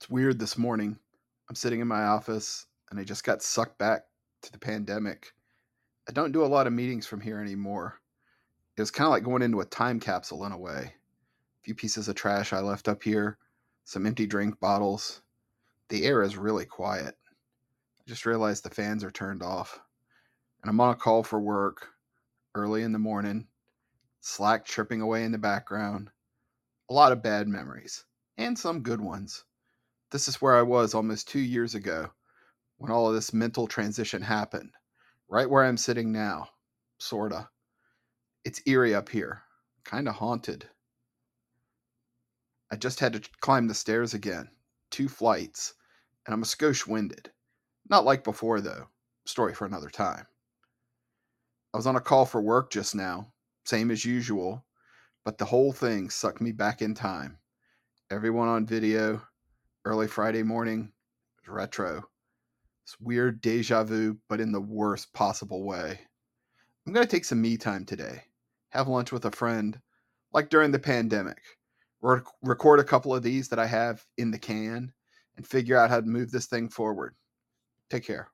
It's weird this morning. I'm sitting in my office and I just got sucked back to the pandemic. I don't do a lot of meetings from here anymore. It was kind of like going into a time capsule in a way. A few pieces of trash I left up here, some empty drink bottles. The air is really quiet. I just realized the fans are turned off. And I'm on a call for work early in the morning, Slack tripping away in the background. A lot of bad memories and some good ones. This is where I was almost two years ago when all of this mental transition happened. Right where I'm sitting now, sorta. It's eerie up here, kind of haunted. I just had to climb the stairs again, two flights, and I'm a skosh winded. Not like before, though. Story for another time. I was on a call for work just now, same as usual, but the whole thing sucked me back in time. Everyone on video, early Friday morning, retro. It's weird deja vu, but in the worst possible way. I'm going to take some me time today, have lunch with a friend, like during the pandemic, Re- record a couple of these that I have in the can, and figure out how to move this thing forward. Take care.